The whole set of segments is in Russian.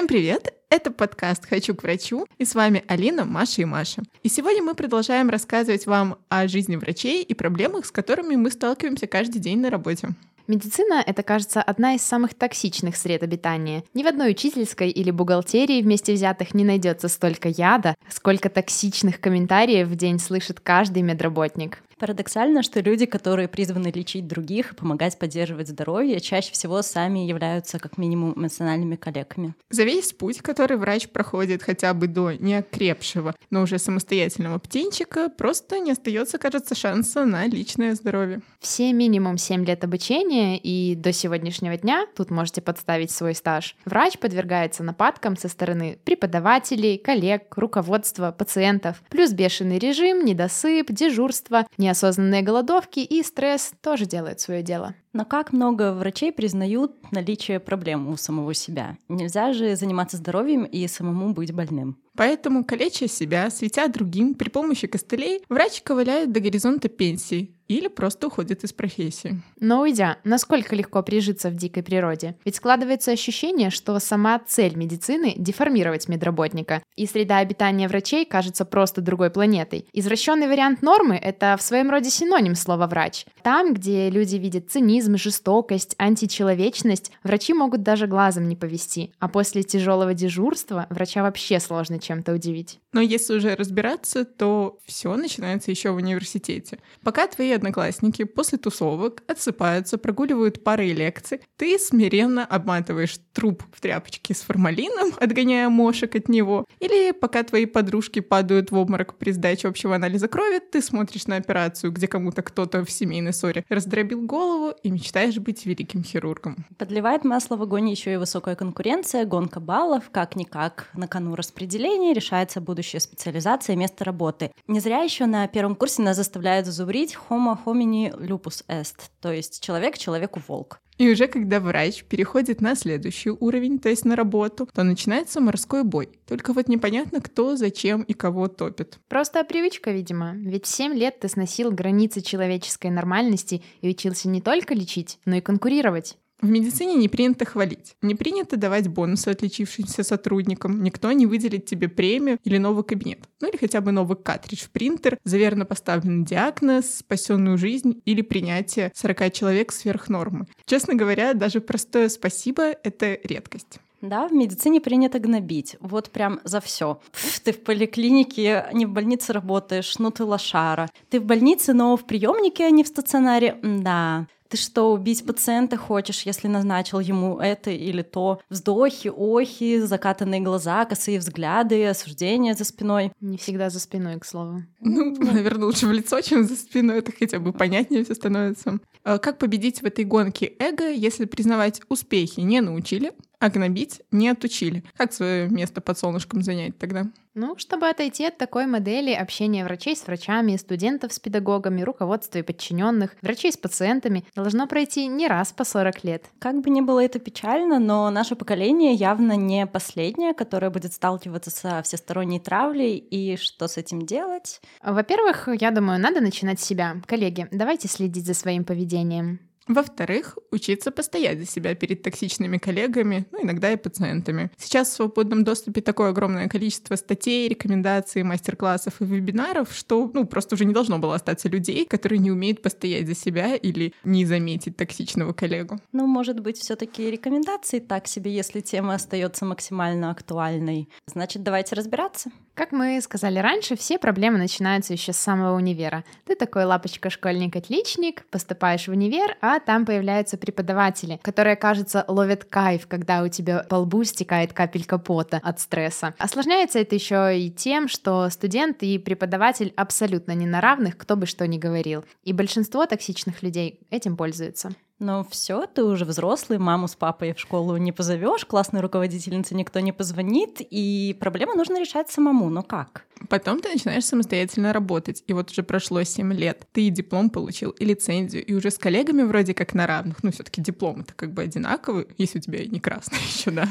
Всем привет! Это подкаст «Хочу к врачу» и с вами Алина, Маша и Маша. И сегодня мы продолжаем рассказывать вам о жизни врачей и проблемах, с которыми мы сталкиваемся каждый день на работе. Медицина — это, кажется, одна из самых токсичных сред обитания. Ни в одной учительской или бухгалтерии вместе взятых не найдется столько яда, сколько токсичных комментариев в день слышит каждый медработник. Парадоксально, что люди, которые призваны лечить других и помогать поддерживать здоровье, чаще всего сами являются как минимум эмоциональными коллегами. За весь путь, который врач проходит хотя бы до неокрепшего, но уже самостоятельного птенчика, просто не остается, кажется, шанса на личное здоровье. Все минимум 7 лет обучения и до сегодняшнего дня, тут можете подставить свой стаж, врач подвергается нападкам со стороны преподавателей, коллег, руководства, пациентов, плюс бешеный режим, недосып, дежурство, не неосознанные голодовки и стресс тоже делают свое дело. Но как много врачей признают наличие проблем у самого себя? Нельзя же заниматься здоровьем и самому быть больным. Поэтому, калеча себя, светя другим, при помощи костылей, врач ковыляет до горизонта пенсии или просто уходит из профессии. Но уйдя, насколько легко прижиться в дикой природе? Ведь складывается ощущение, что сама цель медицины — деформировать медработника, и среда обитания врачей кажется просто другой планетой. Извращенный вариант нормы — это в своем роде синоним слова «врач». Там, где люди видят цинизм, жестокость, античеловечность, врачи могут даже глазом не повести, а после тяжелого дежурства врача вообще сложно чем-то удивить. Но если уже разбираться, то все начинается еще в университете. Пока твои одноклассники после тусовок отсыпаются, прогуливают пары и лекции, ты смиренно обматываешь труп в тряпочке с формалином, отгоняя мошек от него. Или пока твои подружки падают в обморок при сдаче общего анализа крови, ты смотришь на операцию, где кому-то кто-то в семейной ссоре раздробил голову и мечтаешь быть великим хирургом. Подливает масло в огонь еще и высокая конкуренция, гонка баллов, как-никак на кону распределения решается будущая специализация и место работы. Не зря еще на первом курсе нас заставляют зазубрить homo homo homini lupus est, то есть человек человеку волк. И уже когда врач переходит на следующий уровень, то есть на работу, то начинается морской бой. Только вот непонятно, кто, зачем и кого топит. Просто привычка, видимо. Ведь в 7 лет ты сносил границы человеческой нормальности и учился не только лечить, но и конкурировать. В медицине не принято хвалить, не принято давать бонусы отличившимся сотрудникам, никто не выделит тебе премию или новый кабинет, ну или хотя бы новый картридж в принтер, за верно поставленный диагноз, спасенную жизнь или принятие 40 человек сверх нормы. Честно говоря, даже простое спасибо — это редкость. Да, в медицине принято гнобить. Вот прям за все. Ты в поликлинике, не в больнице работаешь, ну ты лошара. Ты в больнице, но в приемнике, а не в стационаре. Да. Ты что, убить пациента хочешь, если назначил ему это или то? Вздохи, охи, закатанные глаза, косые взгляды, осуждения за спиной. Не всегда за спиной, к слову. Ну, наверное, лучше в лицо, чем за спиной. Это хотя бы понятнее все становится. А как победить в этой гонке эго, если признавать успехи не научили, а гнобить не отучили. Как свое место под солнышком занять тогда? Ну, чтобы отойти от такой модели общения врачей с врачами, студентов с педагогами, руководства и подчиненных, врачей с пациентами, должно пройти не раз по 40 лет. Как бы ни было это печально, но наше поколение явно не последнее, которое будет сталкиваться со всесторонней травлей. И что с этим делать? Во-первых, я думаю, надо начинать с себя. Коллеги, давайте следить за своим поведением. Во-вторых, учиться постоять за себя перед токсичными коллегами, ну, иногда и пациентами. Сейчас в свободном доступе такое огромное количество статей, рекомендаций, мастер-классов и вебинаров, что, ну, просто уже не должно было остаться людей, которые не умеют постоять за себя или не заметить токсичного коллегу. Ну, может быть, все таки рекомендации так себе, если тема остается максимально актуальной. Значит, давайте разбираться. Как мы сказали раньше, все проблемы начинаются еще с самого универа. Ты такой лапочка-школьник-отличник, поступаешь в универ, а там появляются преподаватели, которые, кажется, ловят кайф, когда у тебя по лбу стекает капелька пота от стресса. Осложняется это еще и тем, что студент и преподаватель абсолютно не на равных, кто бы что ни говорил. И большинство токсичных людей этим пользуются. Но все, ты уже взрослый, маму с папой в школу не позовешь, классной руководительнице никто не позвонит, и проблему нужно решать самому. Но как? Потом ты начинаешь самостоятельно работать, и вот уже прошло 7 лет. Ты и диплом получил, и лицензию, и уже с коллегами вроде как на равных. Ну, все таки диплом это как бы одинаковый, если у тебя не красный еще, да.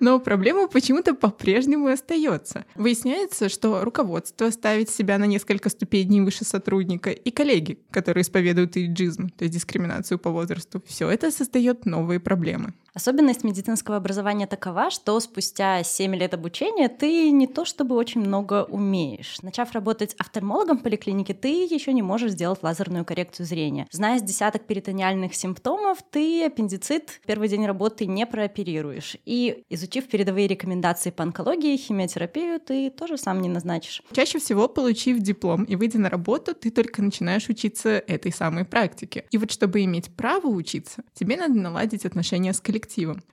Но проблема почему-то по-прежнему остается. Выясняется, что руководство ставит себя на несколько ступеней выше сотрудника, и коллеги, которые исповедуют иджизм, то есть дискриминацию по возрасту. Все это создает новые проблемы. Особенность медицинского образования такова, что спустя 7 лет обучения ты не то чтобы очень много умеешь. Начав работать офтальмологом в поликлинике, ты еще не можешь сделать лазерную коррекцию зрения. Зная с десяток перитониальных симптомов, ты аппендицит первый день работы не прооперируешь. И изучив передовые рекомендации по онкологии, химиотерапию, ты тоже сам не назначишь. Чаще всего, получив диплом и выйдя на работу, ты только начинаешь учиться этой самой практике. И вот чтобы иметь право учиться, тебе надо наладить отношения с коллективом.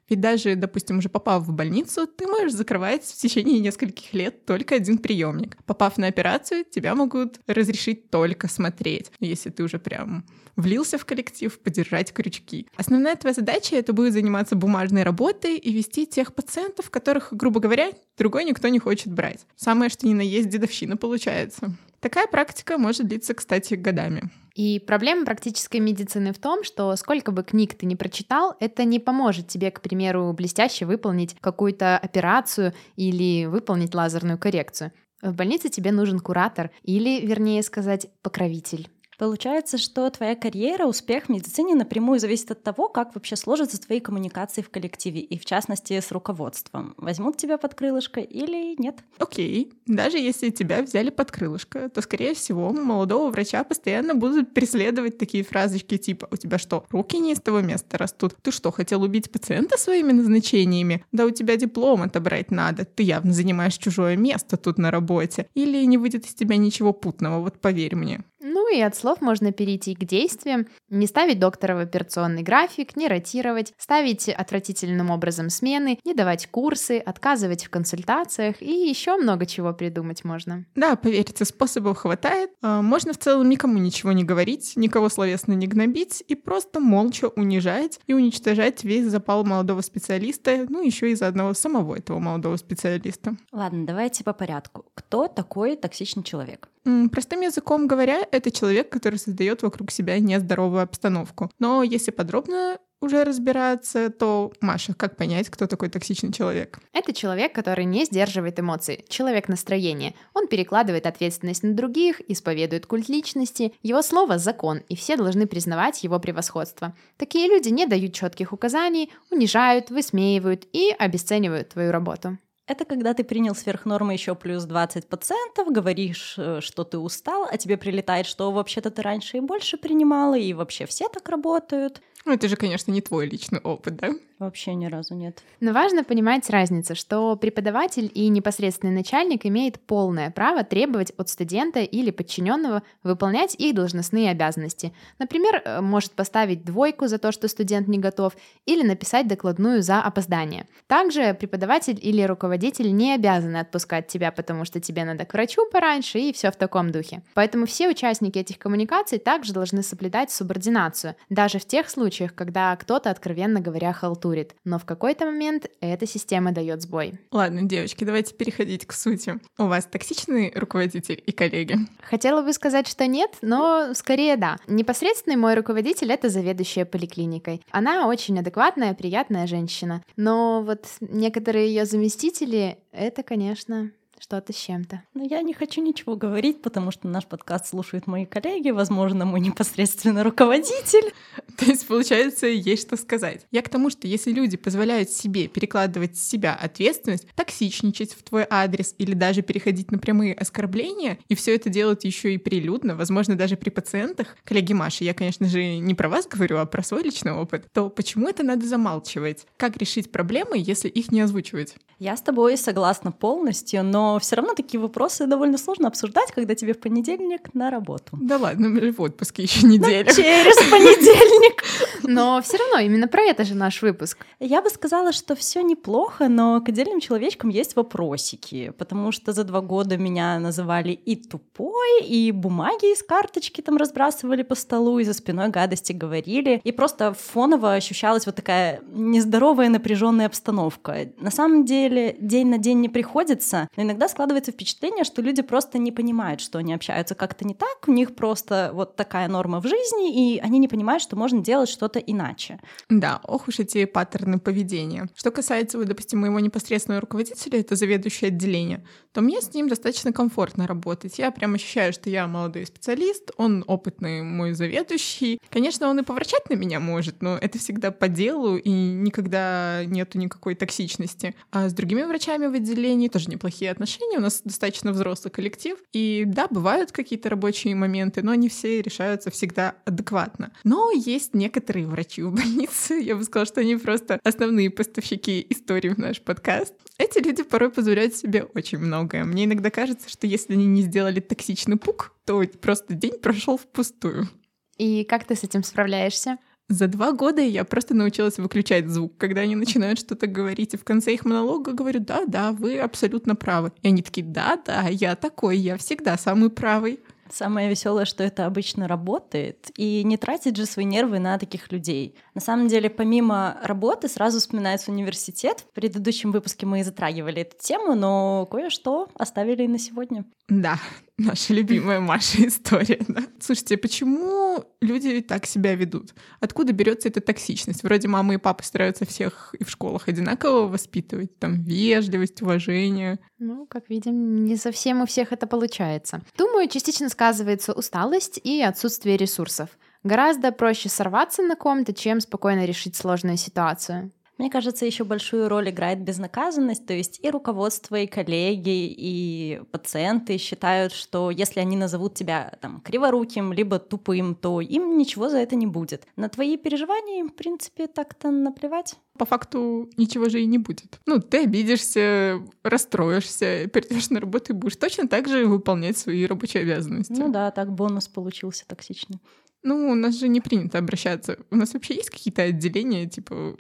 Ведь даже, допустим, уже попав в больницу, ты можешь закрывать в течение нескольких лет только один приемник. Попав на операцию, тебя могут разрешить только смотреть, если ты уже прям влился в коллектив, подержать крючки. Основная твоя задача — это будет заниматься бумажной работой и вести тех пациентов, которых, грубо говоря, другой никто не хочет брать. Самое, что ни на есть дедовщина получается. Такая практика может длиться, кстати, годами. И проблема практической медицины в том, что сколько бы книг ты не прочитал, это не поможет тебе, к примеру, блестяще выполнить какую-то операцию или выполнить лазерную коррекцию. В больнице тебе нужен куратор или, вернее сказать, покровитель. Получается, что твоя карьера, успех в медицине напрямую зависит от того, как вообще сложатся твои коммуникации в коллективе, и в частности с руководством. Возьмут тебя под крылышко или нет? Окей. Даже если тебя взяли под крылышко, то, скорее всего, молодого врача постоянно будут преследовать такие фразочки типа «У тебя что, руки не из того места растут? Ты что, хотел убить пациента своими назначениями? Да у тебя диплом отобрать надо. Ты явно занимаешь чужое место тут на работе. Или не выйдет из тебя ничего путного, вот поверь мне». Ну и от слов можно перейти к действиям. Не ставить доктора в операционный график, не ротировать, ставить отвратительным образом смены, не давать курсы, отказывать в консультациях и еще много чего придумать можно. Да, поверьте, способов хватает. А, можно в целом никому ничего не говорить, никого словесно не гнобить и просто молча унижать и уничтожать весь запал молодого специалиста, ну еще и за одного самого этого молодого специалиста. Ладно, давайте по порядку. Кто такой токсичный человек? Простым языком говоря, это человек, который создает вокруг себя нездоровую обстановку. Но если подробно уже разбираться, то, Маша, как понять, кто такой токсичный человек? Это человек, который не сдерживает эмоции, человек настроения. Он перекладывает ответственность на других, исповедует культ личности, его слово — закон, и все должны признавать его превосходство. Такие люди не дают четких указаний, унижают, высмеивают и обесценивают твою работу. Это когда ты принял сверх нормы еще плюс 20 пациентов, говоришь, э, что ты устал, а тебе прилетает, что вообще-то ты раньше и больше принимала, и вообще все так работают. Ну, это же, конечно, не твой личный опыт, да? Вообще ни разу нет. Но важно понимать разницу, что преподаватель и непосредственный начальник имеет полное право требовать от студента или подчиненного выполнять их должностные обязанности. Например, э, может поставить двойку за то, что студент не готов, или написать докладную за опоздание. Также преподаватель или руководитель не обязаны отпускать тебя, потому что тебе надо к врачу пораньше и все в таком духе. Поэтому все участники этих коммуникаций также должны соблюдать субординацию, даже в тех случаях, когда кто-то, откровенно говоря, халтурит. Но в какой-то момент эта система дает сбой. Ладно, девочки, давайте переходить к сути. У вас токсичный руководитель и коллеги? Хотела бы сказать, что нет, но скорее да. Непосредственный мой руководитель — это заведующая поликлиникой. Она очень адекватная, приятная женщина. Но вот некоторые ее заместители — это, конечно, что-то с чем-то. Но я не хочу ничего говорить, потому что наш подкаст слушают мои коллеги, возможно, мой непосредственно руководитель. То есть, получается, есть что сказать. Я к тому, что если люди позволяют себе перекладывать с себя ответственность, токсичничать в твой адрес или даже переходить на прямые оскорбления, и все это делают еще и прилюдно, возможно, даже при пациентах, коллеги Маши, я, конечно же, не про вас говорю, а про свой личный опыт, то почему это надо замалчивать? Как решить проблемы, если их не озвучивать? Я с тобой согласна полностью, но все равно такие вопросы довольно сложно обсуждать, когда тебе в понедельник на работу. Да ладно, мы в отпуске еще неделю. Но через понедельник. Но все равно именно про это же наш выпуск. Я бы сказала, что все неплохо, но к отдельным человечкам есть вопросики, потому что за два года меня называли и тупой, и бумаги из карточки там разбрасывали по столу, и за спиной гадости говорили, и просто фоново ощущалась вот такая нездоровая напряженная обстановка. На самом деле день на день не приходится, но иногда иногда складывается впечатление, что люди просто не понимают, что они общаются как-то не так, у них просто вот такая норма в жизни, и они не понимают, что можно делать что-то иначе. Да, ох уж эти паттерны поведения. Что касается, вот, допустим, моего непосредственного руководителя, это заведующее отделение, то мне с ним достаточно комфортно работать. Я прям ощущаю, что я молодой специалист, он опытный мой заведующий. Конечно, он и поворчать на меня может, но это всегда по делу, и никогда нету никакой токсичности. А с другими врачами в отделении тоже неплохие отношения, у нас достаточно взрослый коллектив, и да, бывают какие-то рабочие моменты, но они все решаются всегда адекватно. Но есть некоторые врачи в больнице, я бы сказала, что они просто основные поставщики истории в наш подкаст. Эти люди порой позволяют себе очень многое. Мне иногда кажется, что если они не сделали токсичный пук, то просто день прошел впустую. И как ты с этим справляешься? За два года я просто научилась выключать звук, когда они начинают что-то говорить, и в конце их монолога говорю, да-да, вы абсолютно правы. И они такие, да-да, я такой, я всегда самый правый. Самое веселое, что это обычно работает, и не тратить же свои нервы на таких людей. На самом деле, помимо работы, сразу вспоминается университет. В предыдущем выпуске мы затрагивали эту тему, но кое-что оставили и на сегодня. Да, наша любимая Маша история. Да? Слушайте, почему люди так себя ведут? Откуда берется эта токсичность? Вроде мамы и папы стараются всех и в школах одинаково воспитывать, там вежливость, уважение. Ну, как видим, не совсем у всех это получается. Думаю, частично сказывается усталость и отсутствие ресурсов. Гораздо проще сорваться на ком-то, чем спокойно решить сложную ситуацию. Мне кажется, еще большую роль играет безнаказанность, то есть и руководство, и коллеги, и пациенты считают, что если они назовут тебя там криворуким, либо тупым, то им ничего за это не будет. На твои переживания им, в принципе, так-то наплевать. По факту ничего же и не будет. Ну, ты обидишься, расстроишься, придешь на работу и будешь точно так же выполнять свои рабочие обязанности. Ну да, так бонус получился токсичный. Ну, у нас же не принято обращаться. У нас вообще есть какие-то отделения, типа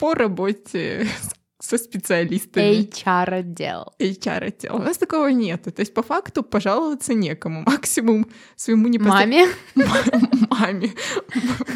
по работе со специалистами. HR-отдел. HR-отдел. У нас такого нет. То есть по факту пожаловаться некому. Максимум своему непосредственному... Маме? Маме.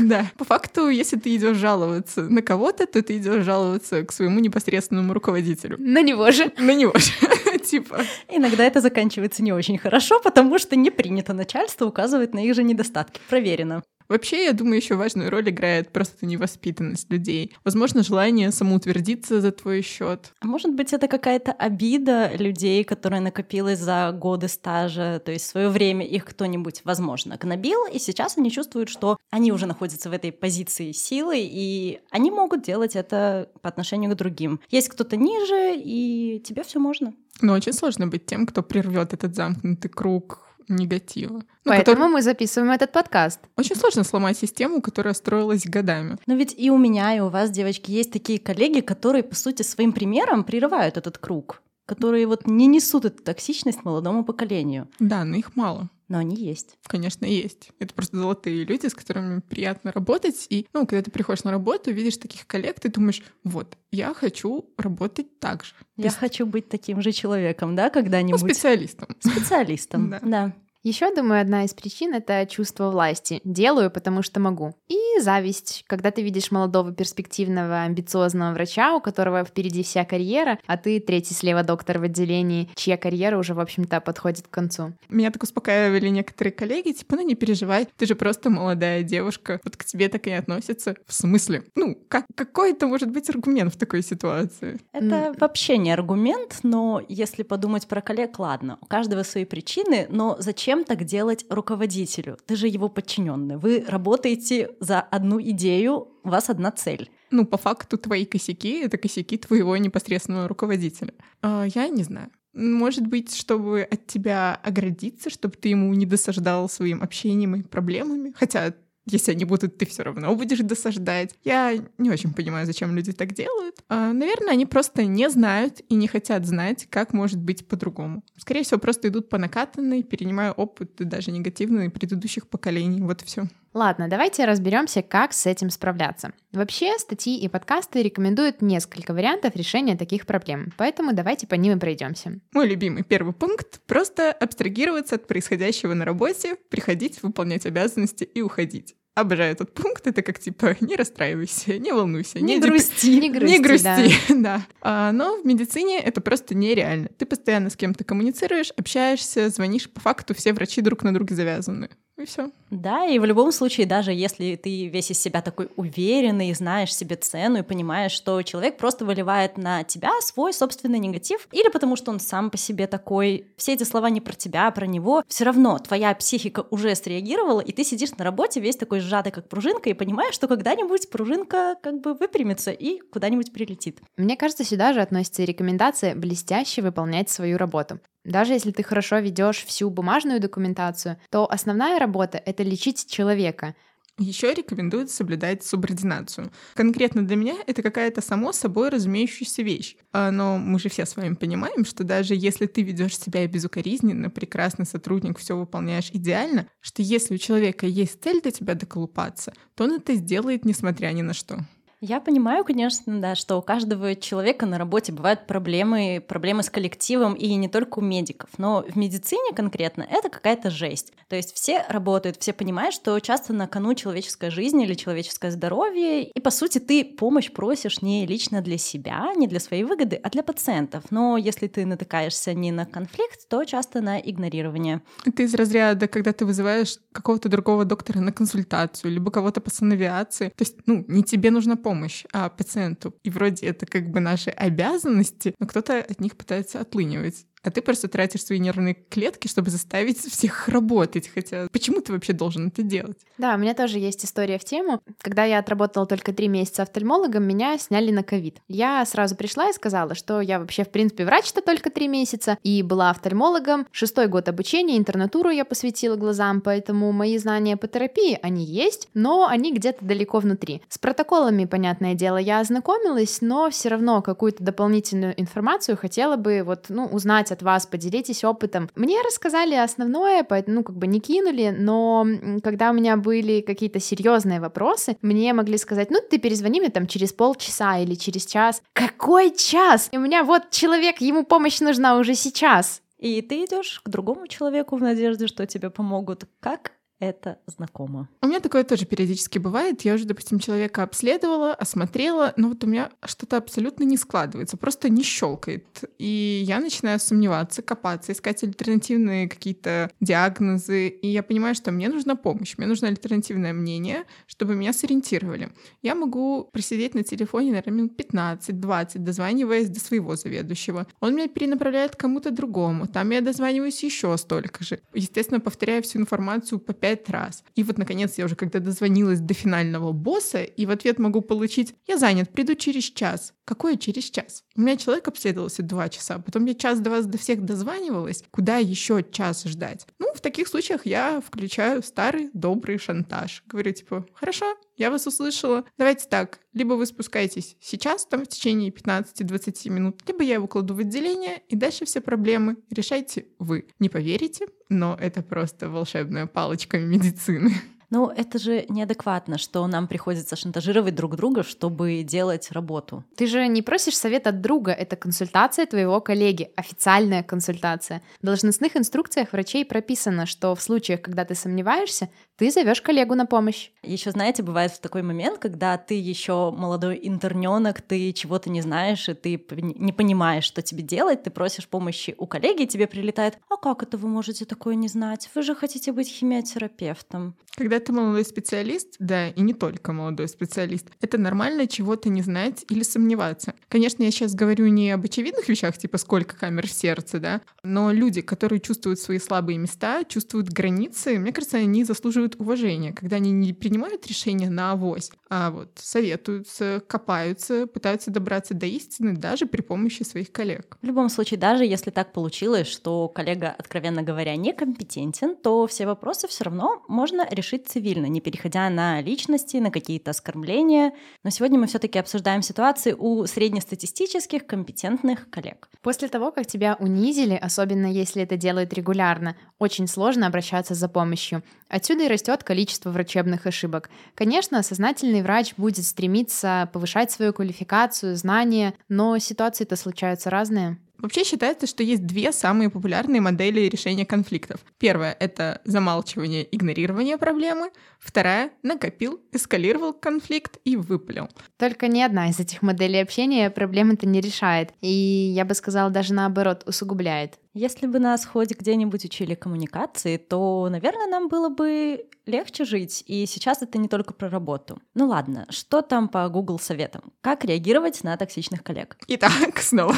Да. По факту, если ты идешь жаловаться на кого-то, то ты идешь жаловаться к своему непосредственному руководителю. На него же. На него же. Типа. Иногда это заканчивается не очень хорошо, потому что не принято начальство указывать на их же недостатки. Проверено. Вообще, я думаю, еще важную роль играет просто невоспитанность людей. Возможно, желание самоутвердиться за твой счет. А может быть, это какая-то обида людей, которая накопилась за годы стажа, то есть в свое время их кто-нибудь, возможно, гнобил, и сейчас они чувствуют, что они уже находятся в этой позиции силы, и они могут делать это по отношению к другим. Есть кто-то ниже, и тебе все можно. Но очень сложно быть тем, кто прервет этот замкнутый круг негатива. Ну, Поэтому который... мы записываем этот подкаст. Очень сложно сломать систему, которая строилась годами. Но ведь и у меня, и у вас, девочки, есть такие коллеги, которые, по сути, своим примером прерывают этот круг которые вот не несут эту токсичность молодому поколению. Да, но их мало. Но они есть. Конечно, есть. Это просто золотые люди, с которыми приятно работать. И, ну, когда ты приходишь на работу, видишь таких коллег, ты думаешь, вот, я хочу работать так же. Я есть... хочу быть таким же человеком, да, когда-нибудь? Ну, специалистом. Специалистом, да. Еще, думаю, одна из причин — это чувство власти. Делаю, потому что могу. И зависть, когда ты видишь молодого, перспективного, амбициозного врача, у которого впереди вся карьера, а ты третий слева доктор в отделении, чья карьера уже, в общем-то, подходит к концу. Меня так успокаивали некоторые коллеги, типа, ну не переживай, ты же просто молодая девушка, вот к тебе так и относятся. В смысле? Ну, как, какой это может быть аргумент в такой ситуации? Это mm. вообще не аргумент, но если подумать про коллег, ладно, у каждого свои причины, но зачем Зачем так делать руководителю? Ты же его подчиненный. Вы работаете за одну идею, у вас одна цель. Ну, по факту, твои косяки — это косяки твоего непосредственного руководителя. А, я не знаю. Может быть, чтобы от тебя оградиться, чтобы ты ему не досаждал своим общением и проблемами. Хотя если они будут, ты все равно будешь досаждать. Я не очень понимаю, зачем люди так делают. А, наверное, они просто не знают и не хотят знать, как может быть по-другому. Скорее всего, просто идут по накатанной, перенимая опыт даже негативный предыдущих поколений. Вот все. Ладно, давайте разберемся, как с этим справляться. Вообще, статьи и подкасты рекомендуют несколько вариантов решения таких проблем, поэтому давайте по ним и пройдемся. Мой любимый первый пункт — просто абстрагироваться от происходящего на работе, приходить, выполнять обязанности и уходить. Обожаю этот пункт. Это как типа не расстраивайся, не волнуйся, не, не грусти, не грусти, не грусти, да. да. А, но в медицине это просто нереально. Ты постоянно с кем-то коммуницируешь, общаешься, звонишь. По факту все врачи друг на друге завязаны. И все. Да, и в любом случае, даже если ты весь из себя такой уверенный, знаешь себе цену и понимаешь, что человек просто выливает на тебя свой собственный негатив, или потому что он сам по себе такой, все эти слова не про тебя, а про него, все равно твоя психика уже среагировала, и ты сидишь на работе весь такой сжатый, как пружинка, и понимаешь, что когда-нибудь пружинка как бы выпрямится и куда-нибудь прилетит. Мне кажется, сюда же относится и рекомендация блестяще выполнять свою работу. Даже если ты хорошо ведешь всю бумажную документацию, то основная работа — это лечить человека, Еще рекомендуют соблюдать субординацию. Конкретно для меня это какая-то само собой разумеющаяся вещь. А, Но мы же все с вами понимаем, что даже если ты ведешь себя безукоризненно, прекрасный сотрудник, все выполняешь идеально, что если у человека есть цель до тебя доколупаться, то он это сделает несмотря ни на что. Я понимаю, конечно, да, что у каждого человека на работе бывают проблемы, проблемы с коллективом, и не только у медиков. Но в медицине конкретно это какая-то жесть. То есть все работают, все понимают, что часто на кону человеческая жизнь или человеческое здоровье, и по сути ты помощь просишь не лично для себя, не для своей выгоды, а для пациентов. Но если ты натыкаешься не на конфликт, то часто на игнорирование. Это из разряда, когда ты вызываешь какого-то другого доктора на консультацию, либо кого-то по санавиации. То есть, ну, не тебе нужна помощь, а пациенту. И вроде это как бы наши обязанности, но кто-то от них пытается отлынивать. А ты просто тратишь свои нервные клетки, чтобы заставить всех работать. Хотя почему ты вообще должен это делать? Да, у меня тоже есть история в тему. Когда я отработала только три месяца офтальмологом, меня сняли на ковид. Я сразу пришла и сказала, что я вообще, в принципе, врач-то только три месяца, и была офтальмологом. Шестой год обучения, интернатуру я посвятила глазам, поэтому мои знания по терапии, они есть, но они где-то далеко внутри. С протоколами, понятное дело, я ознакомилась, но все равно какую-то дополнительную информацию хотела бы вот, ну, узнать от вас, поделитесь опытом. Мне рассказали основное, поэтому, ну, как бы не кинули, но когда у меня были какие-то серьезные вопросы, мне могли сказать, ну, ты перезвони мне там через полчаса или через час. Какой час? И у меня вот человек, ему помощь нужна уже сейчас. И ты идешь к другому человеку в надежде, что тебе помогут. Как это знакомо? У меня такое тоже периодически бывает. Я уже, допустим, человека обследовала, осмотрела, но вот у меня что-то абсолютно не складывается, просто не щелкает. И я начинаю сомневаться, копаться, искать альтернативные какие-то диагнозы. И я понимаю, что мне нужна помощь, мне нужно альтернативное мнение, чтобы меня сориентировали. Я могу просидеть на телефоне, наверное, минут 15-20, дозваниваясь до своего заведующего. Он меня перенаправляет кому-то другому. Там я дозваниваюсь еще столько же. Естественно, повторяю всю информацию по пять раз. И вот, наконец, я уже когда дозвонилась до финального босса, и в ответ могу получить «Я занят, приду через час». Какое через час? У меня человек обследовался два часа, потом я час до вас до всех дозванивалась. Куда еще час ждать? Ну, в таких случаях я включаю старый добрый шантаж. Говорю типа, хорошо, я вас услышала. Давайте так, либо вы спускаетесь сейчас, там в течение 15-20 минут, либо я его кладу в отделение, и дальше все проблемы решайте вы. Не поверите, но это просто волшебная палочка медицины. Ну, это же неадекватно, что нам приходится шантажировать друг друга, чтобы делать работу. Ты же не просишь совет от друга, это консультация твоего коллеги, официальная консультация. В должностных инструкциях врачей прописано, что в случаях, когда ты сомневаешься, ты зовешь коллегу на помощь. Еще, знаете, бывает такой момент, когда ты еще молодой интерненок, ты чего-то не знаешь, и ты не понимаешь, что тебе делать, ты просишь помощи у коллеги, и тебе прилетает, а как это вы можете такое не знать? Вы же хотите быть химиотерапевтом. Когда ты молодой специалист, да, и не только молодой специалист, это нормально чего-то не знать или сомневаться. Конечно, я сейчас говорю не об очевидных вещах, типа сколько камер в сердце, да, но люди, которые чувствуют свои слабые места, чувствуют границы, мне кажется, они заслуживают уважения, когда они не принимают решения на авось, а вот советуются, копаются, пытаются добраться до истины даже при помощи своих коллег. В любом случае, даже если так получилось, что коллега, откровенно говоря, некомпетентен, то все вопросы все равно можно решить цивильно, не переходя на личности, на какие-то оскорбления. Но сегодня мы все-таки обсуждаем ситуации у среднестатистических компетентных коллег. После того, как тебя унизили, особенно если это делают регулярно, очень сложно обращаться за помощью. Отсюда и растет количество врачебных ошибок. Конечно, сознательный врач будет стремиться повышать свою квалификацию, знания, но ситуации-то случаются разные. Вообще считается, что есть две самые популярные модели решения конфликтов. Первая — это замалчивание, игнорирование проблемы. Вторая — накопил, эскалировал конфликт и выпалил. Только ни одна из этих моделей общения проблемы-то не решает. И я бы сказала, даже наоборот, усугубляет. Если бы нас хоть где-нибудь учили коммуникации, то, наверное, нам было бы легче жить. И сейчас это не только про работу. Ну ладно, что там по Google советам? Как реагировать на токсичных коллег? Итак, снова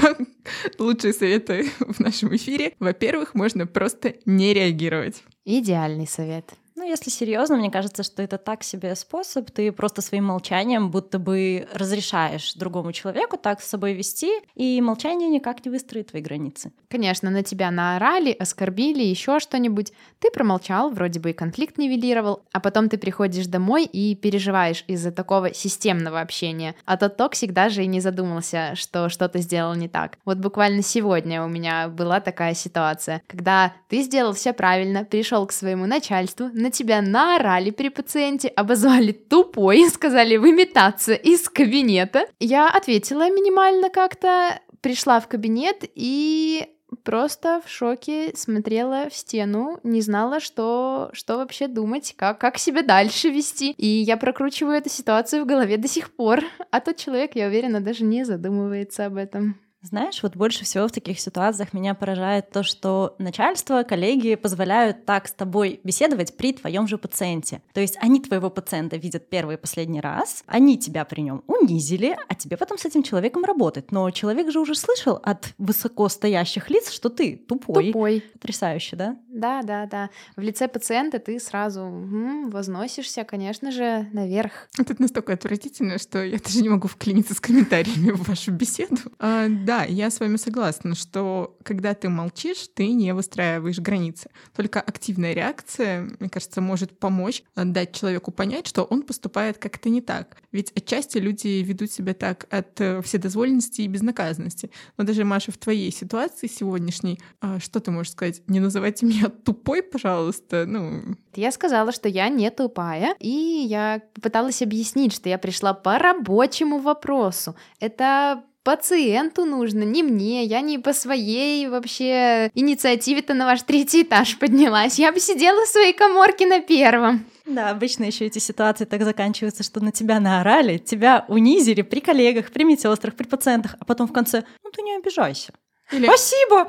лучшие советы в нашем эфире. Во-первых, можно просто не реагировать. Идеальный совет. Ну, если серьезно, мне кажется, что это так себе способ. Ты просто своим молчанием будто бы разрешаешь другому человеку так с собой вести, и молчание никак не выстроит твои границы. Конечно, на тебя наорали, оскорбили, еще что-нибудь. Ты промолчал, вроде бы и конфликт нивелировал, а потом ты приходишь домой и переживаешь из-за такого системного общения. А тот токсик даже и не задумался, что что-то сделал не так. Вот буквально сегодня у меня была такая ситуация, когда ты сделал все правильно, пришел к своему начальству, на тебя наорали при пациенте, обозвали тупой, сказали выметаться из кабинета. Я ответила минимально как-то, пришла в кабинет и просто в шоке смотрела в стену, не знала, что, что вообще думать, как, как себя дальше вести. И я прокручиваю эту ситуацию в голове до сих пор. А тот человек, я уверена, даже не задумывается об этом. Знаешь, вот больше всего в таких ситуациях меня поражает то, что начальство, коллеги позволяют так с тобой беседовать при твоем же пациенте. То есть они твоего пациента видят первый и последний раз, они тебя при нем унизили, а тебе потом с этим человеком работать. Но человек же уже слышал от высокостоящих лиц, что ты тупой. Тупой. Потрясающе, да? Да, да, да. В лице пациента ты сразу м, возносишься, конечно же, наверх. Это настолько отвратительно, что я даже не могу вклиниться с комментариями в вашу беседу. А, да, я с вами согласна, что когда ты молчишь, ты не выстраиваешь границы. Только активная реакция, мне кажется, может помочь дать человеку понять, что он поступает как-то не так. Ведь отчасти люди ведут себя так от э, вседозволенности и безнаказанности. Но даже, Маша, в твоей ситуации сегодняшней, а, что ты можешь сказать? Не называйте меня тупой, пожалуйста. Ну, Я сказала, что я не тупая, и я попыталась объяснить, что я пришла по рабочему вопросу. Это пациенту нужно, не мне. Я не по своей вообще инициативе-то на ваш третий этаж поднялась. Я бы сидела в своей коморке на первом. Да, обычно еще эти ситуации так заканчиваются, что на тебя наорали, тебя унизили при коллегах, при медсестрах, при пациентах, а потом в конце, ну ты не обижайся. Или- Спасибо!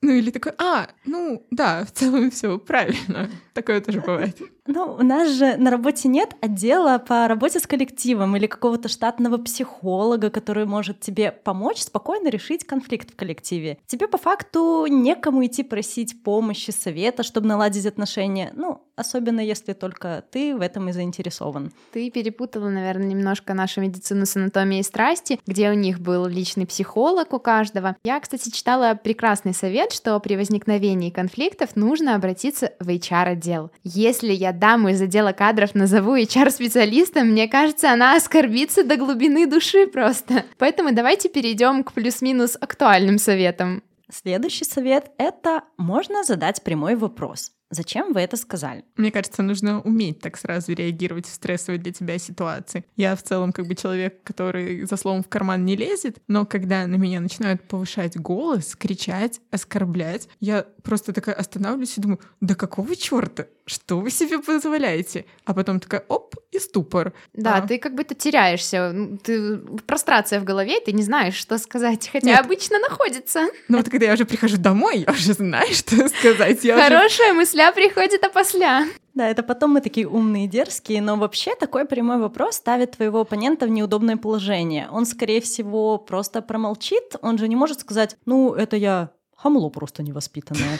ну или такой, а, ну да, в целом все правильно. Такое тоже бывает. Ну, у нас же на работе нет отдела по работе с коллективом или какого-то штатного психолога, который может тебе помочь спокойно решить конфликт в коллективе. Тебе по факту некому идти просить помощи, совета, чтобы наладить отношения. Ну, особенно если только ты в этом и заинтересован. Ты перепутала, наверное, немножко нашу медицину с анатомией страсти, где у них был личный психолог у каждого. Я, кстати, читала прекрасный совет, что при возникновении конфликтов нужно обратиться в HR-отдел. Если я даму из отдела кадров назову HR-специалистом, мне кажется, она оскорбится до глубины души просто. Поэтому давайте перейдем к плюс-минус актуальным советам. Следующий совет — это можно задать прямой вопрос. Зачем вы это сказали? Мне кажется, нужно уметь так сразу реагировать в стрессовой для тебя ситуации. Я в целом как бы человек, который за словом в карман не лезет, но когда на меня начинают повышать голос, кричать, оскорблять, я просто такая останавливаюсь и думаю, да какого черта? Что вы себе позволяете? А потом такая, оп, и ступор. Да, А. ты как будто теряешься, ну, ты прострация в голове, и ты не знаешь, что сказать, хотя Нет. обычно находится. Но вот когда я уже прихожу домой, я уже знаю, что сказать. Я уже Хорошая мысля приходит опосля. Да, это потом мы такие умные и дерзкие, но вообще такой прямой вопрос ставит твоего оппонента в неудобное положение. Он, скорее всего, просто промолчит, он же не может сказать, ну, это я хамло просто невоспитанное.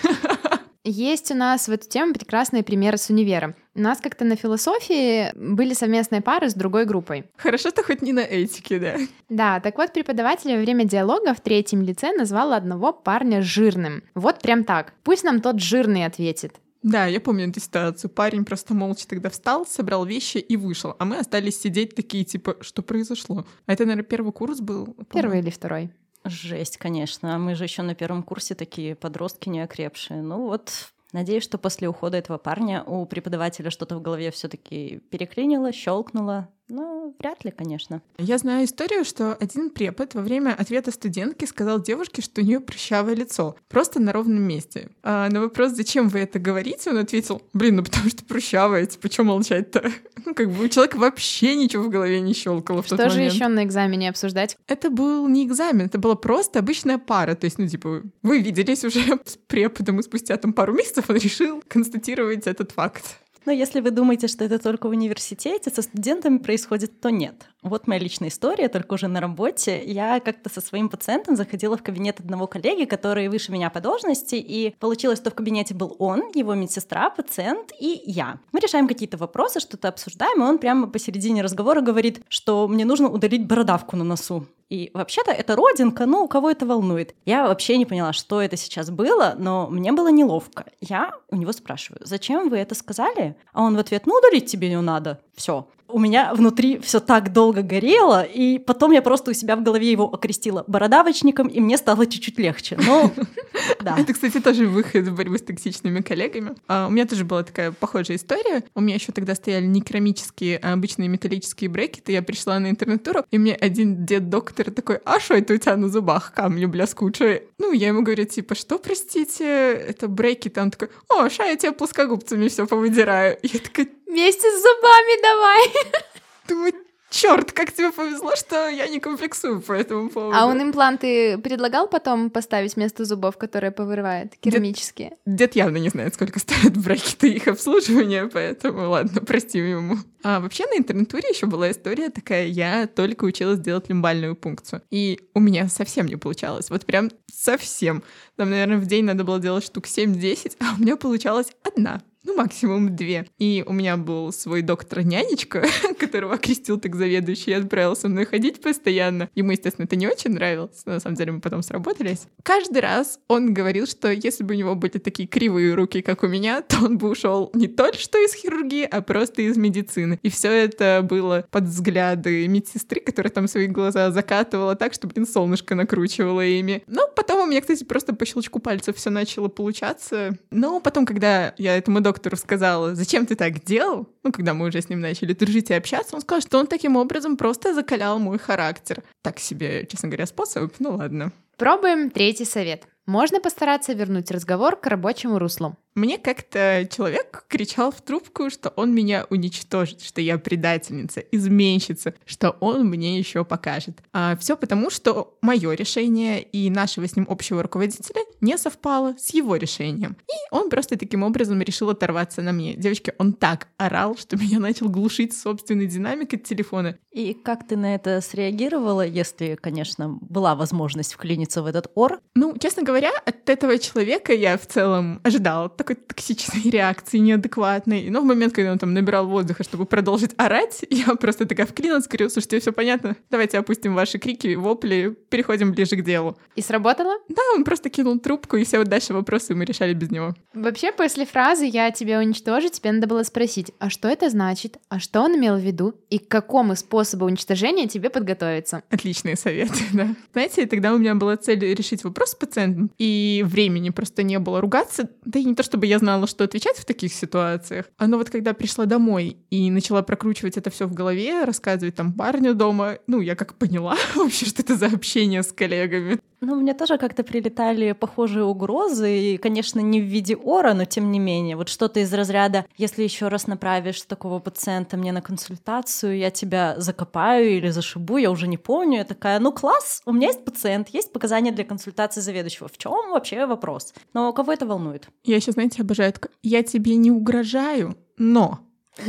Есть у нас в эту тему прекрасные примеры с универом. У нас как-то на философии были совместные пары с другой группой. Хорошо-то хоть не на этике, да. Да, так вот, преподаватель во время диалога в третьем лице назвал одного парня жирным. Вот прям так. Пусть нам тот жирный ответит. Да, я помню эту ситуацию. Парень просто молча тогда встал, собрал вещи и вышел. А мы остались сидеть такие, типа, что произошло? А это, наверное, первый курс был? Первый или второй? Жесть, конечно. Мы же еще на первом курсе такие подростки неокрепшие. Ну вот, надеюсь, что после ухода этого парня у преподавателя что-то в голове все-таки переклинило, щелкнуло, Ну, вряд ли, конечно. Я знаю историю, что один препод во время ответа студентки сказал девушке, что у нее прыщавое лицо, просто на ровном месте. А на вопрос, зачем вы это говорите, он ответил, блин, ну потому что прыщавое, типа, что молчать-то? Ну, как бы у человека вообще ничего в голове не щелкало в Что тот же момент. еще на экзамене обсуждать? Это был не экзамен, это была просто обычная пара. То есть, ну, типа, вы виделись уже с преподом, и спустя там пару месяцев он решил констатировать этот факт. Но если вы думаете, что это только в университете, со студентами происходит, то нет. Вот моя личная история, только уже на работе. Я как-то со своим пациентом заходила в кабинет одного коллеги, который выше меня по должности, и получилось, что в кабинете был он, его медсестра, пациент и я. Мы решаем какие-то вопросы, что-то обсуждаем, и он прямо посередине разговора говорит, что мне нужно удалить бородавку на носу. И вообще-то это родинка, ну, кого это волнует. Я вообще не поняла, что это сейчас было, но мне было неловко. Я у него спрашиваю, зачем вы это сказали? А он в ответ, ну, удалить тебе не надо. Все. У меня внутри все так долго горело, и потом я просто у себя в голове его окрестила бородавочником, и мне стало чуть-чуть легче. Но да. Это, кстати, тоже выход в борьбу с токсичными коллегами. А, у меня тоже была такая похожая история. У меня еще тогда стояли не керамические, а обычные металлические брекеты. Я пришла на интернатуру, и мне один дед-доктор такой, а что это у тебя на зубах камни блескучие? Ну, я ему говорю, типа, что, простите, это брекеты? Он такой, о, ша, я тебе плоскогубцами все повыдираю. Я такая, Вместе с зубами давай! думаю, черт, как тебе повезло, что я не комплексую по этому поводу. А он импланты предлагал потом поставить вместо зубов, которые повырывает, керамические? Дед явно не знает, сколько стоят брекеты их обслуживание, поэтому ладно, простим ему. А вообще на интернатуре еще была история такая, я только училась делать лимбальную пункцию, и у меня совсем не получалось, вот прям совсем. Там, наверное, в день надо было делать штук 7-10, а у меня получалась одна ну, максимум две. И у меня был свой доктор-нянечка, которого окрестил так заведующий, и отправил со мной ходить постоянно. Ему, естественно, это не очень нравилось, но на самом деле мы потом сработались. Каждый раз он говорил, что если бы у него были такие кривые руки, как у меня, то он бы ушел не только что из хирургии, а просто из медицины. И все это было под взгляды медсестры, которая там свои глаза закатывала так, что, блин, солнышко накручивала ими. Но потом у меня, кстати, просто по щелчку пальцев все начало получаться. Но потом, когда я этому доктору сказала, зачем ты так делал, ну, когда мы уже с ним начали дружить и общаться, он сказал, что он таким образом просто закалял мой характер. Так себе, честно говоря, способ, ну ладно. Пробуем третий совет. Можно постараться вернуть разговор к рабочему руслу. Мне как-то человек кричал в трубку, что он меня уничтожит, что я предательница, изменщица, что он мне еще покажет. А все потому, что мое решение и нашего с ним общего руководителя не совпало с его решением. И он просто таким образом решил оторваться на мне. Девочки, он так орал, что меня начал глушить собственный динамик от телефона. И как ты на это среагировала, если, конечно, была возможность вклиниться в этот ор? Ну, честно говоря, от этого человека я в целом ожидала такой токсичной реакции, неадекватной. Но в момент, когда он там набирал воздуха, чтобы продолжить орать, я просто такая вклинилась, говорю, слушайте, все понятно, давайте опустим ваши крики, вопли, переходим ближе к делу. И сработало? Да, он просто кинул трубку, и все вот дальше вопросы мы решали без него. Вообще, после фразы «я тебя уничтожу», тебе надо было спросить, а что это значит, а что он имел в виду, и к какому способу уничтожения тебе подготовиться. Отличные советы, да. Знаете, тогда у меня была цель решить вопрос с пациентом, и времени просто не было ругаться, да и не то, чтобы я знала, что отвечать в таких ситуациях. Но вот когда пришла домой и начала прокручивать это все в голове, рассказывать там парню дома, ну, я как поняла вообще, что это за общение с коллегами. Ну, мне тоже как-то прилетали похожие угрозы, и, конечно, не в виде ора, но тем не менее. Вот что-то из разряда, если еще раз направишь такого пациента мне на консультацию, я тебя закопаю или зашибу, я уже не помню. Я такая, ну класс, у меня есть пациент, есть показания для консультации заведующего. В чем вообще вопрос? Но кого это волнует? Я еще, знаете, обожаю, я тебе не угрожаю, но...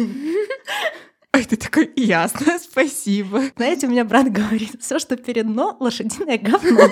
А ты такой, ясно, спасибо. Знаете, у меня брат говорит, все, что перед «но», лошадиное говно.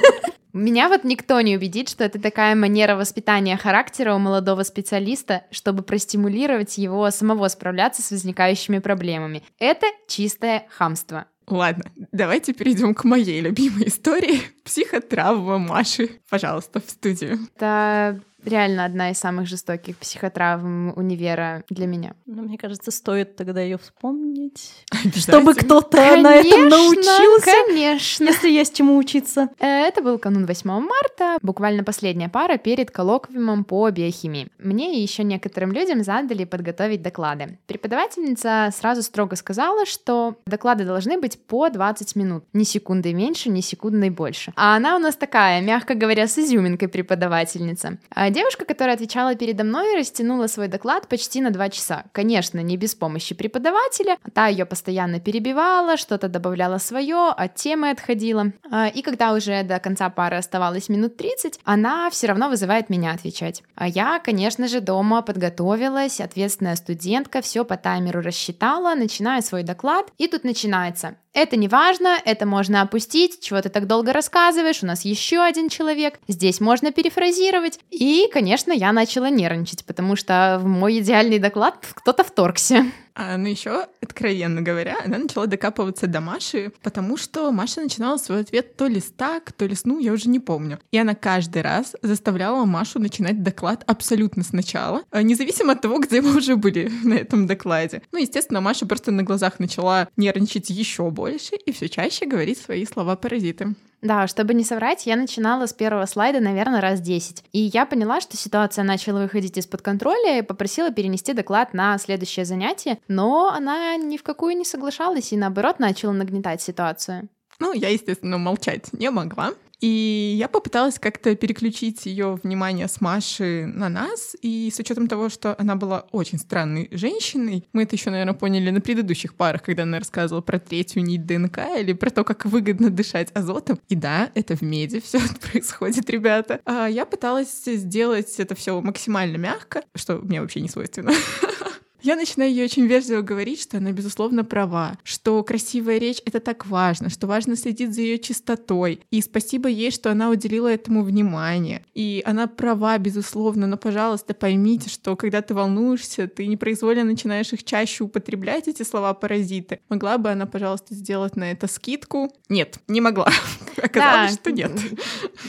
Меня вот никто не убедит, что это такая манера воспитания характера у молодого специалиста, чтобы простимулировать его самого справляться с возникающими проблемами. Это чистое хамство. Ладно, давайте перейдем к моей любимой истории. Психотравма Маши. Пожалуйста, в студию. Это реально одна из самых жестоких психотравм универа для меня. Ну, мне кажется, стоит тогда ее вспомнить, чтобы кто-то на этом Конечно, научился, Конечно. если есть чему учиться. Э, Это был канун 8 марта, буквально последняя пара перед коллоквиумом по биохимии. Мне и еще некоторым людям задали подготовить доклады. Преподавательница сразу строго сказала, что доклады должны быть по 20 минут. Ни секунды меньше, ни секундой больше. А она у нас такая, мягко говоря, с изюминкой преподавательница. Девушка, которая отвечала передо мной, растянула свой доклад почти на 2 часа. Конечно, не без помощи преподавателя. Та ее постоянно перебивала, что-то добавляла свое, от темы отходила. А, И когда уже до конца пары оставалось минут 30, она все равно вызывает меня отвечать. А я, конечно же, дома подготовилась, ответственная студентка, все по таймеру рассчитала, начинаю свой доклад, и тут начинается. Это не важно, это можно опустить, чего ты так долго рассказываешь, у нас еще один человек, здесь можно перефразировать. И, конечно, я начала нервничать, потому что в мой идеальный доклад кто-то вторгся. А, ну еще, откровенно говоря, она начала докапываться до Маши, потому что Маша начинала свой ответ то ли с так, то ли с ну, я уже не помню. И она каждый раз заставляла Машу начинать доклад абсолютно сначала, а, независимо от того, где мы уже были на этом докладе. Ну, естественно, Маша просто на глазах начала нервничать еще больше и все чаще говорить свои слова-паразиты. Да, чтобы не соврать, я начинала с первого слайда, наверное, раз 10. И я поняла, что ситуация начала выходить из-под контроля и попросила перенести доклад на следующее занятие, но она ни в какую не соглашалась и, наоборот, начала нагнетать ситуацию. Ну, я, естественно, молчать не могла. И я попыталась как-то переключить ее внимание с Маши на нас, и с учетом того, что она была очень странной женщиной, мы это еще, наверное, поняли на предыдущих парах, когда она рассказывала про третью нить ДНК или про то, как выгодно дышать азотом. И да, это в меди все происходит, ребята. А я пыталась сделать это все максимально мягко, что мне вообще не свойственно. Я начинаю ей очень вежливо говорить, что она, безусловно, права, что красивая речь — это так важно, что важно следить за ее чистотой. И спасибо ей, что она уделила этому внимание. И она права, безусловно, но, пожалуйста, поймите, что когда ты волнуешься, ты непроизвольно начинаешь их чаще употреблять, эти слова-паразиты. Могла бы она, пожалуйста, сделать на это скидку? Нет, не могла. Оказалось, Да. что нет.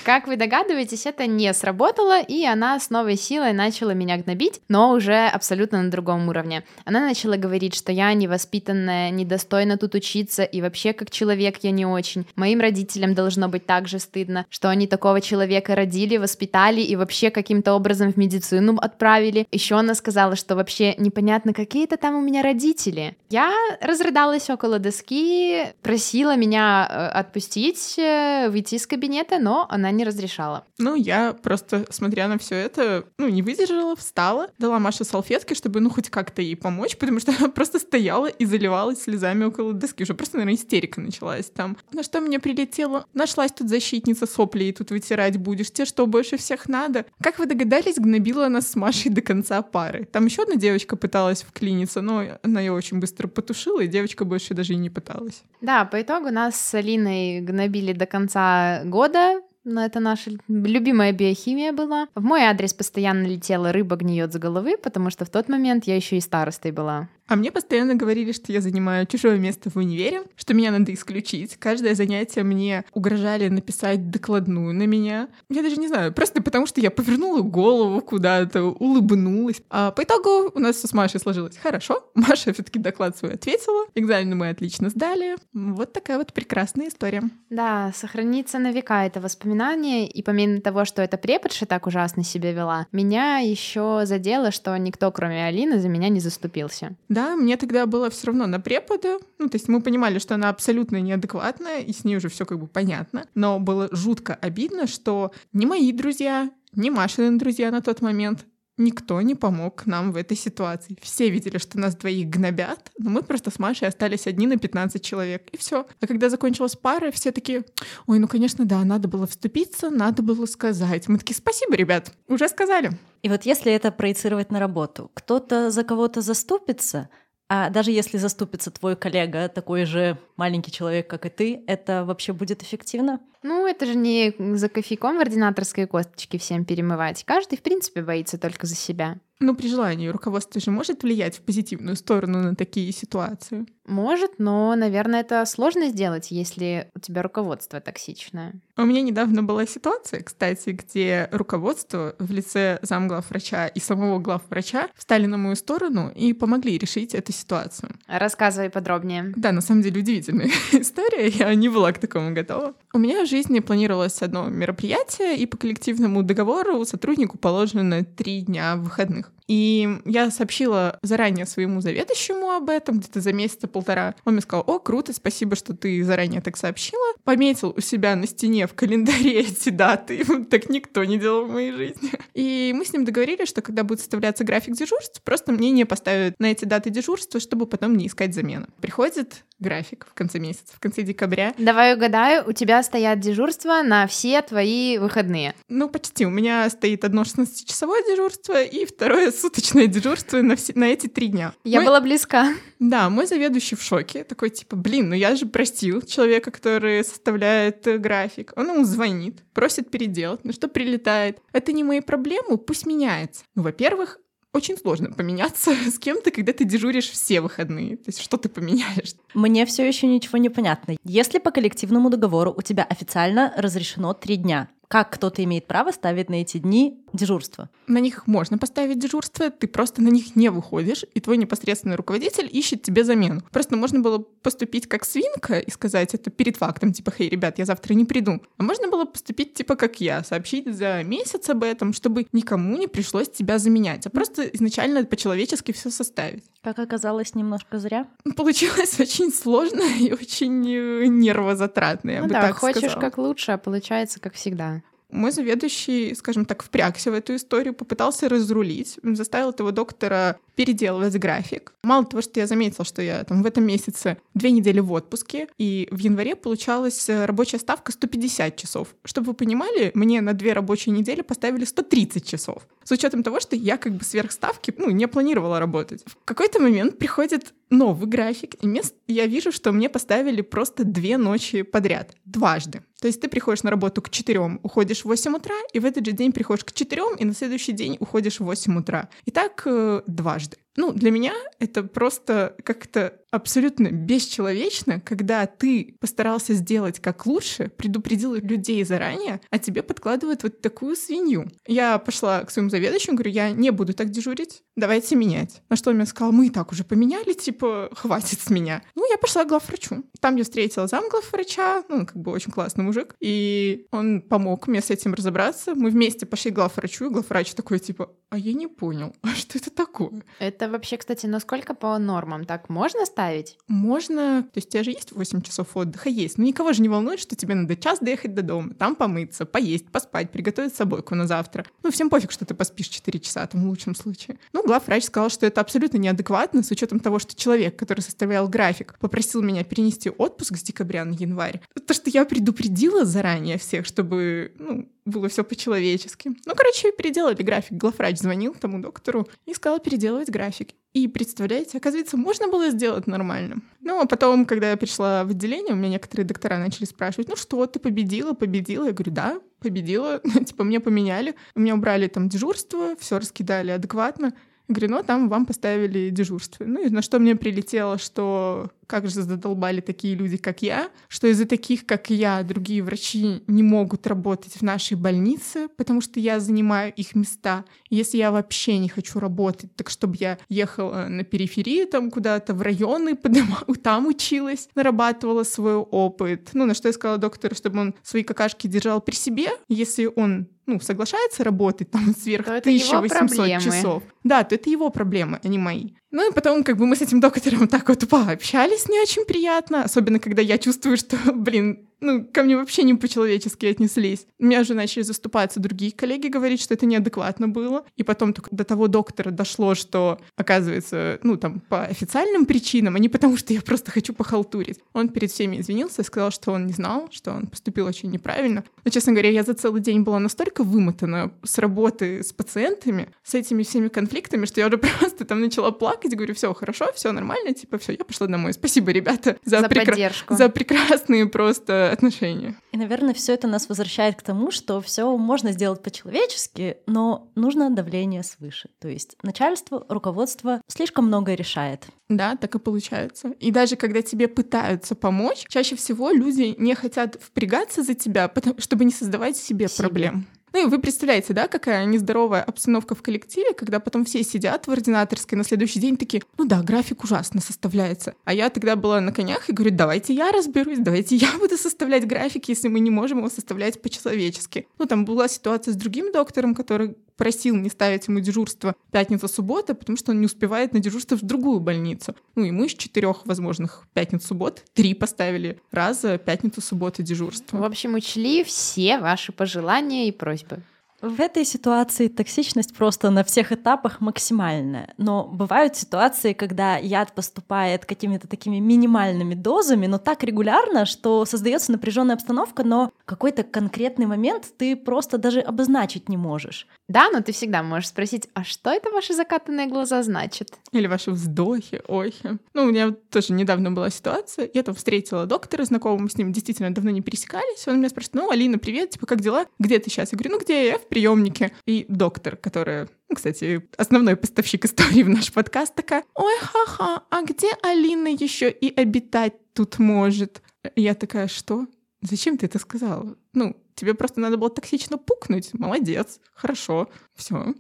Как вы догадываетесь, это не сработало, и она с новой силой начала меня гнобить, но уже абсолютно на другом уровне. Она начала говорить, что я невоспитанная, недостойна тут учиться, и вообще как человек я не очень. Моим родителям должно быть так же стыдно, что они такого человека родили, воспитали и вообще каким-то образом в медицину отправили. Еще она сказала, что вообще непонятно, какие это там у меня родители. Я разрыдалась около доски, просила меня э, отпустить, э, выйти из кабинета, но она не разрешала. Ну, я просто, смотря на все это, ну, не выдержала, встала, дала Маше салфетки, чтобы, ну, хоть как-то ей помочь, потому что она просто стояла и заливалась слезами около доски. Уже просто, наверное, истерика началась там. На что мне прилетело? Нашлась тут защитница сопли, и тут вытирать будешь. Те, что больше всех надо. Как вы догадались, гнобила нас с Машей до конца пары. Там еще одна девочка пыталась вклиниться, но она ее очень быстро потушила, и девочка больше даже и не пыталась. Да, по итогу нас с Алиной гнобили до конца года, но это наша любимая биохимия была. В мой адрес постоянно летела рыба гниет с головы, потому что в тот момент я еще и старостой была. А мне постоянно говорили, что я занимаю чужое место в универе, что меня надо исключить. Каждое занятие мне угрожали написать докладную на меня. Я даже не знаю, просто потому что я повернула голову куда-то, улыбнулась. А по итогу у нас все с Машей сложилось хорошо. Маша все таки доклад свой ответила. Экзамены мы отлично сдали. Вот такая вот прекрасная история. Да, сохранится на века это воспоминание, и помимо того, что эта преподша так ужасно себя вела, меня еще задело, что никто, кроме Алины, за меня не заступился. Да, мне тогда было все равно на препода. Ну, то есть мы понимали, что она абсолютно неадекватная, и с ней уже все как бы понятно. Но было жутко обидно, что ни мои друзья, ни Машины друзья на тот момент Никто не помог нам в этой ситуации. Все видели, что нас двоих гнобят, но мы просто с Машей остались одни на 15 человек, и все. А когда закончилась пара, все такие, ой, ну, конечно, да, надо было вступиться, надо было сказать. Мы такие, спасибо, ребят, уже сказали. И вот если это проецировать на работу, кто-то за кого-то заступится, а даже если заступится твой коллега, такой же маленький человек, как и ты, это вообще будет эффективно? Ну, это же не за кофейком в ординаторской косточке всем перемывать. Каждый, в принципе, боится только за себя. Ну, при желании руководство же может влиять в позитивную сторону на такие ситуации. Может, но, наверное, это сложно сделать, если у тебя руководство токсичное. У меня недавно была ситуация, кстати, где руководство в лице замглавврача и самого главврача встали на мою сторону и помогли решить эту ситуацию. Рассказывай подробнее. Да, на самом деле удивительная история, я не была к такому готова. У меня в жизни планировалось одно мероприятие, и по коллективному договору сотруднику положено три дня выходных. И я сообщила заранее своему заведующему об этом, где-то за месяца-полтора. Он мне сказал, о, круто, спасибо, что ты заранее так сообщила. Пометил у себя на стене в календаре эти даты. Так никто не делал в моей жизни. И мы с ним договорились, что когда будет составляться график дежурств, просто мне не поставят на эти даты дежурства, чтобы потом не искать замену. Приходит график в конце месяца, в конце декабря. Давай угадаю, у тебя стоят дежурства на все твои выходные. Ну, почти. У меня стоит одно 16-часовое дежурство и второе суточное дежурство на, все, на эти три дня. Я мой... была близка. Да, мой заведующий в шоке. Такой, типа, блин, ну я же простил человека, который составляет э, график. Он ему звонит, просит переделать, на что прилетает. Это не мои проблемы, пусть меняется. Ну, во-первых, очень сложно поменяться с кем-то, когда ты дежуришь все выходные. То есть что ты поменяешь? Мне все еще ничего не понятно. Если по коллективному договору у тебя официально разрешено три дня, как кто-то имеет право ставить на эти дни дежурство? На них можно поставить дежурство, ты просто на них не выходишь, и твой непосредственный руководитель ищет тебе замену. Просто можно было поступить как свинка и сказать это перед фактом, типа, хей, ребят, я завтра не приду. А можно было поступить типа как я, сообщить за месяц об этом, чтобы никому не пришлось тебя заменять, а просто изначально по-человечески все составить. Как оказалось, немножко зря. Получилось очень сложно и очень э, нервозатратно, я ну бы да, так хочешь сказала. как лучше, а получается как всегда. Мой заведующий, скажем так, впрягся в эту историю, попытался разрулить, заставил этого доктора переделывать график. Мало того, что я заметила, что я там в этом месяце две недели в отпуске, и в январе получалась э, рабочая ставка 150 часов. Чтобы вы понимали, мне на две рабочие недели поставили 130 часов. С учетом того, что я как бы сверхставки, ну, не планировала работать. В какой-то момент приходит новый график, и мест я вижу, что мне поставили просто две ночи подряд, дважды. То есть ты приходишь на работу к 4, уходишь в 8 утра, и в этот же день приходишь к 4, и на следующий день уходишь в 8 утра. И так э, дважды. Ну, для меня это просто как-то абсолютно бесчеловечно, когда ты постарался сделать как лучше, предупредил людей заранее, а тебе подкладывают вот такую свинью. Я пошла к своему заведующему, говорю, я не буду так дежурить, давайте менять. На что он мне сказал, мы и так уже поменяли, типа, хватит с меня. Ну, я пошла к главврачу. Там я встретила замглавврача, ну, как бы очень классный мужик, и он помог мне с этим разобраться. Мы вместе пошли к главврачу, и главврач такой, типа, а я не понял, а что это такое? Это вообще, кстати, насколько по нормам? Так можно ставить? Можно. То есть у тебя же есть 8 часов отдыха? Есть. Но никого же не волнует, что тебе надо час доехать до дома, там помыться, поесть, поспать, приготовить собойку на завтра. Ну, всем пофиг, что ты поспишь 4 часа, там, в лучшем случае. Ну, главврач сказал, что это абсолютно неадекватно, с учетом того, что человек, который составлял график, попросил меня перенести отпуск с декабря на январь. То, что я предупредила заранее всех, чтобы, ну, было все по-человечески. Ну, короче, переделали график. Главврач звонил тому доктору и сказал переделывать график. И представляете, оказывается, можно было сделать нормально. Ну, а потом, когда я пришла в отделение, у меня некоторые доктора начали спрашивать, ну что, ты победила, победила? Я говорю, да, победила. типа, мне поменяли. У меня убрали там дежурство, все раскидали адекватно. Говорю, ну, там вам поставили дежурство. Ну, и на что мне прилетело, что как же задолбали такие люди, как я, что из-за таких, как я, другие врачи не могут работать в нашей больнице, потому что я занимаю их места. Если я вообще не хочу работать, так чтобы я ехала на периферии там куда-то в районы, там училась, нарабатывала свой опыт. Ну, на что я сказала доктору, чтобы он свои какашки держал при себе. Если он ну, соглашается работать там сверх 1800 часов. Да, то это его проблемы, а не мои. Ну и потом как бы мы с этим доктором так вот пообщались не очень приятно, особенно когда я чувствую, что, блин, ну, ко мне вообще не по-человечески отнеслись. У меня уже начали заступаться другие коллеги, говорить, что это неадекватно было. И потом только до того доктора дошло, что, оказывается, ну, там, по официальным причинам, а не потому, что я просто хочу похалтурить. Он перед всеми извинился и сказал, что он не знал, что он поступил очень неправильно. Но, честно говоря, я за целый день была настолько вымотана с работы с пациентами, с этими всеми конфликтами, что я уже просто там начала плакать плакать, говорю, все хорошо, все нормально, типа, все, я пошла домой. Спасибо, ребята, за, За прекра- поддержку. за прекрасные просто отношения. И, наверное, все это нас возвращает к тому, что все можно сделать по-человечески, но нужно давление свыше. То есть начальство, руководство слишком многое решает. Да, так и получается. И даже когда тебе пытаются помочь, чаще всего люди не хотят впрягаться за тебя, чтобы не создавать себе, Себе. проблем. Ну и вы представляете, да, какая нездоровая обстановка в коллективе, когда потом все сидят в ординаторской на следующий день такие, ну да, график ужасно составляется. А я тогда была на конях и говорю, давайте я разберусь, давайте я буду составлять график, если мы не можем его составлять по-человечески. Ну там была ситуация с другим доктором, который просил не ставить ему дежурство пятница-суббота, потому что он не успевает на дежурство в другую больницу. Ну мы из четырех возможных пятниц-суббот три поставили раза пятницу-суббота дежурство. В общем, учли все ваши пожелания и просьбы. В этой ситуации токсичность просто на всех этапах максимальная. Но бывают ситуации, когда яд поступает какими-то такими минимальными дозами, но так регулярно, что создается напряженная обстановка, но какой-то конкретный момент ты просто даже обозначить не можешь. Да, но ты всегда можешь спросить, а что это ваши закатанные глаза значит? Или ваши вздохи, охи. Ну, у меня тоже недавно была ситуация. Я там встретила доктора знакомого, мы с ним действительно давно не пересекались. Он меня спрашивает, ну, Алина, привет, типа, как дела? Где ты сейчас? Я говорю, ну, где я? В приемнике. И доктор, которая, ну, кстати, основной поставщик истории в наш подкаст, такая, ой, ха-ха, а где Алина еще и обитать тут может? Я такая, что? Зачем ты это сказала? Ну, тебе просто надо было токсично пукнуть. Молодец, хорошо, все.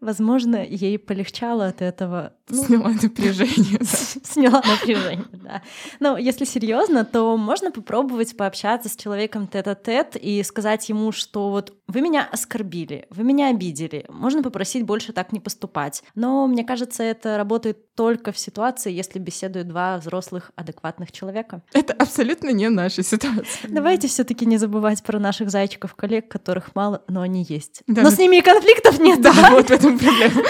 Возможно, ей полегчало от этого. Ну, Сняла напряжение. да. Сняла напряжение, да. Но если серьезно, то можно попробовать пообщаться с человеком тет-а-тет и сказать ему, что вот вы меня оскорбили, вы меня обидели, можно попросить больше так не поступать. Но мне кажется, это работает только в ситуации, если беседуют два взрослых адекватных человека. Это абсолютно не наша ситуация. Давайте все-таки не забывать про наших зайчиков-коллег, которых мало, но они есть. Да, но ну- с ними и конфликтов нет, да? Вот в этом проблема.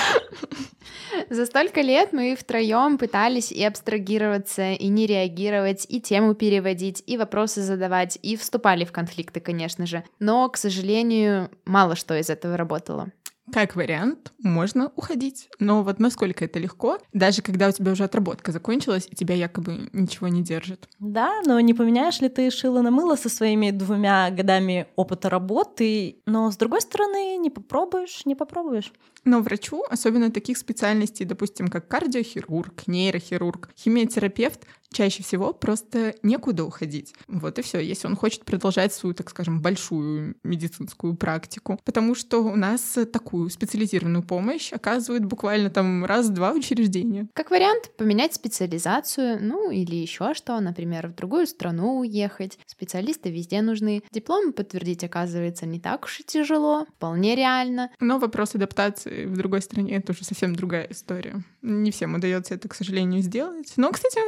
За столько лет мы втроем пытались и абстрагироваться, и не реагировать, и тему переводить, и вопросы задавать, и вступали в конфликты, конечно же. Но, к сожалению, мало что из этого работало. Как вариант, можно уходить. Но вот насколько это легко, даже когда у тебя уже отработка закончилась, и тебя якобы ничего не держит. Да, но не поменяешь ли ты шило на мыло со своими двумя годами опыта работы, но с другой стороны, не попробуешь, не попробуешь. Но врачу, особенно таких специальностей, допустим, как кардиохирург, нейрохирург, химиотерапевт, чаще всего просто некуда уходить. Вот и все, если он хочет продолжать свою, так скажем, большую медицинскую практику. Потому что у нас такую специализированную помощь оказывают буквально там раз-два учреждения. Как вариант, поменять специализацию, ну или еще что, например, в другую страну уехать. Специалисты везде нужны. Диплом подтвердить, оказывается, не так уж и тяжело, вполне реально. Но вопрос адаптации в другой стране — это уже совсем другая история. Не всем удается это, к сожалению, сделать. Но, кстати,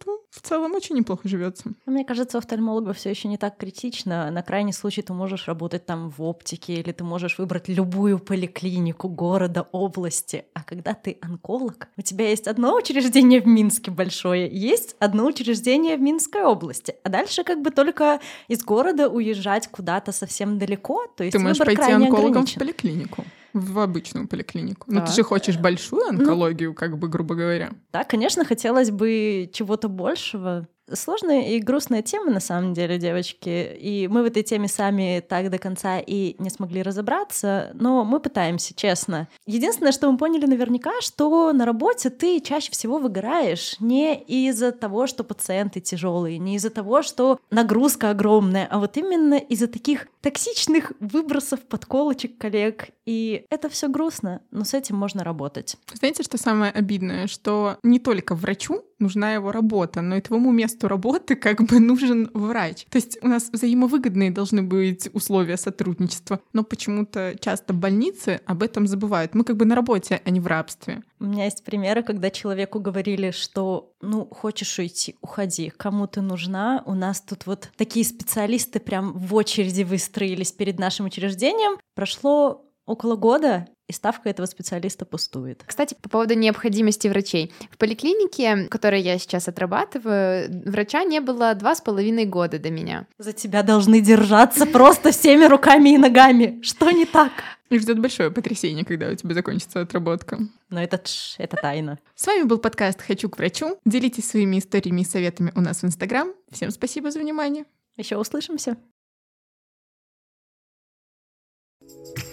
большинству в целом очень неплохо живется. Мне кажется, у офтальмолога все еще не так критично. На крайний случай ты можешь работать там в оптике, или ты можешь выбрать любую поликлинику города, области. А когда ты онколог, у тебя есть одно учреждение в Минске большое, есть одно учреждение в Минской области. А дальше как бы только из города уезжать куда-то совсем далеко. То есть Ты можешь выбор пойти онкологом в ограничен. поликлинику. В обычную поликлинику. Но ты же хочешь большую онкологию, как бы, грубо говоря. Да, конечно, хотелось бы чего-то большего. Сложная и грустная тема, на самом деле, девочки. И мы в этой теме сами так до конца и не смогли разобраться, но мы пытаемся, честно. Единственное, что мы поняли наверняка, что на работе ты чаще всего выгораешь не из-за того, что пациенты тяжелые, не из-за того, что нагрузка огромная, а вот именно из-за таких токсичных выбросов, подколочек коллег. И это все грустно, но с этим можно работать. Знаете, что самое обидное? Что не только врачу нужна его работа, но и твоему месту работы как бы нужен врач. То есть у нас взаимовыгодные должны быть условия сотрудничества, но почему-то часто больницы об этом забывают. Мы как бы на работе, а не в рабстве. У меня есть примеры, когда человеку говорили, что ну, хочешь уйти, уходи, кому ты нужна. У нас тут вот такие специалисты прям в очереди выстроились перед нашим учреждением. Прошло около года, и ставка этого специалиста пустует. Кстати, по поводу необходимости врачей. В поликлинике, в которой я сейчас отрабатываю, врача не было два с половиной года до меня. За тебя должны держаться просто всеми руками и ногами. Что не так? И ждет большое потрясение, когда у тебя закончится отработка. Но это, тш, это тайна. С вами был подкаст «Хочу к врачу». Делитесь своими историями и советами у нас в Инстаграм. Всем спасибо за внимание. Еще услышимся. you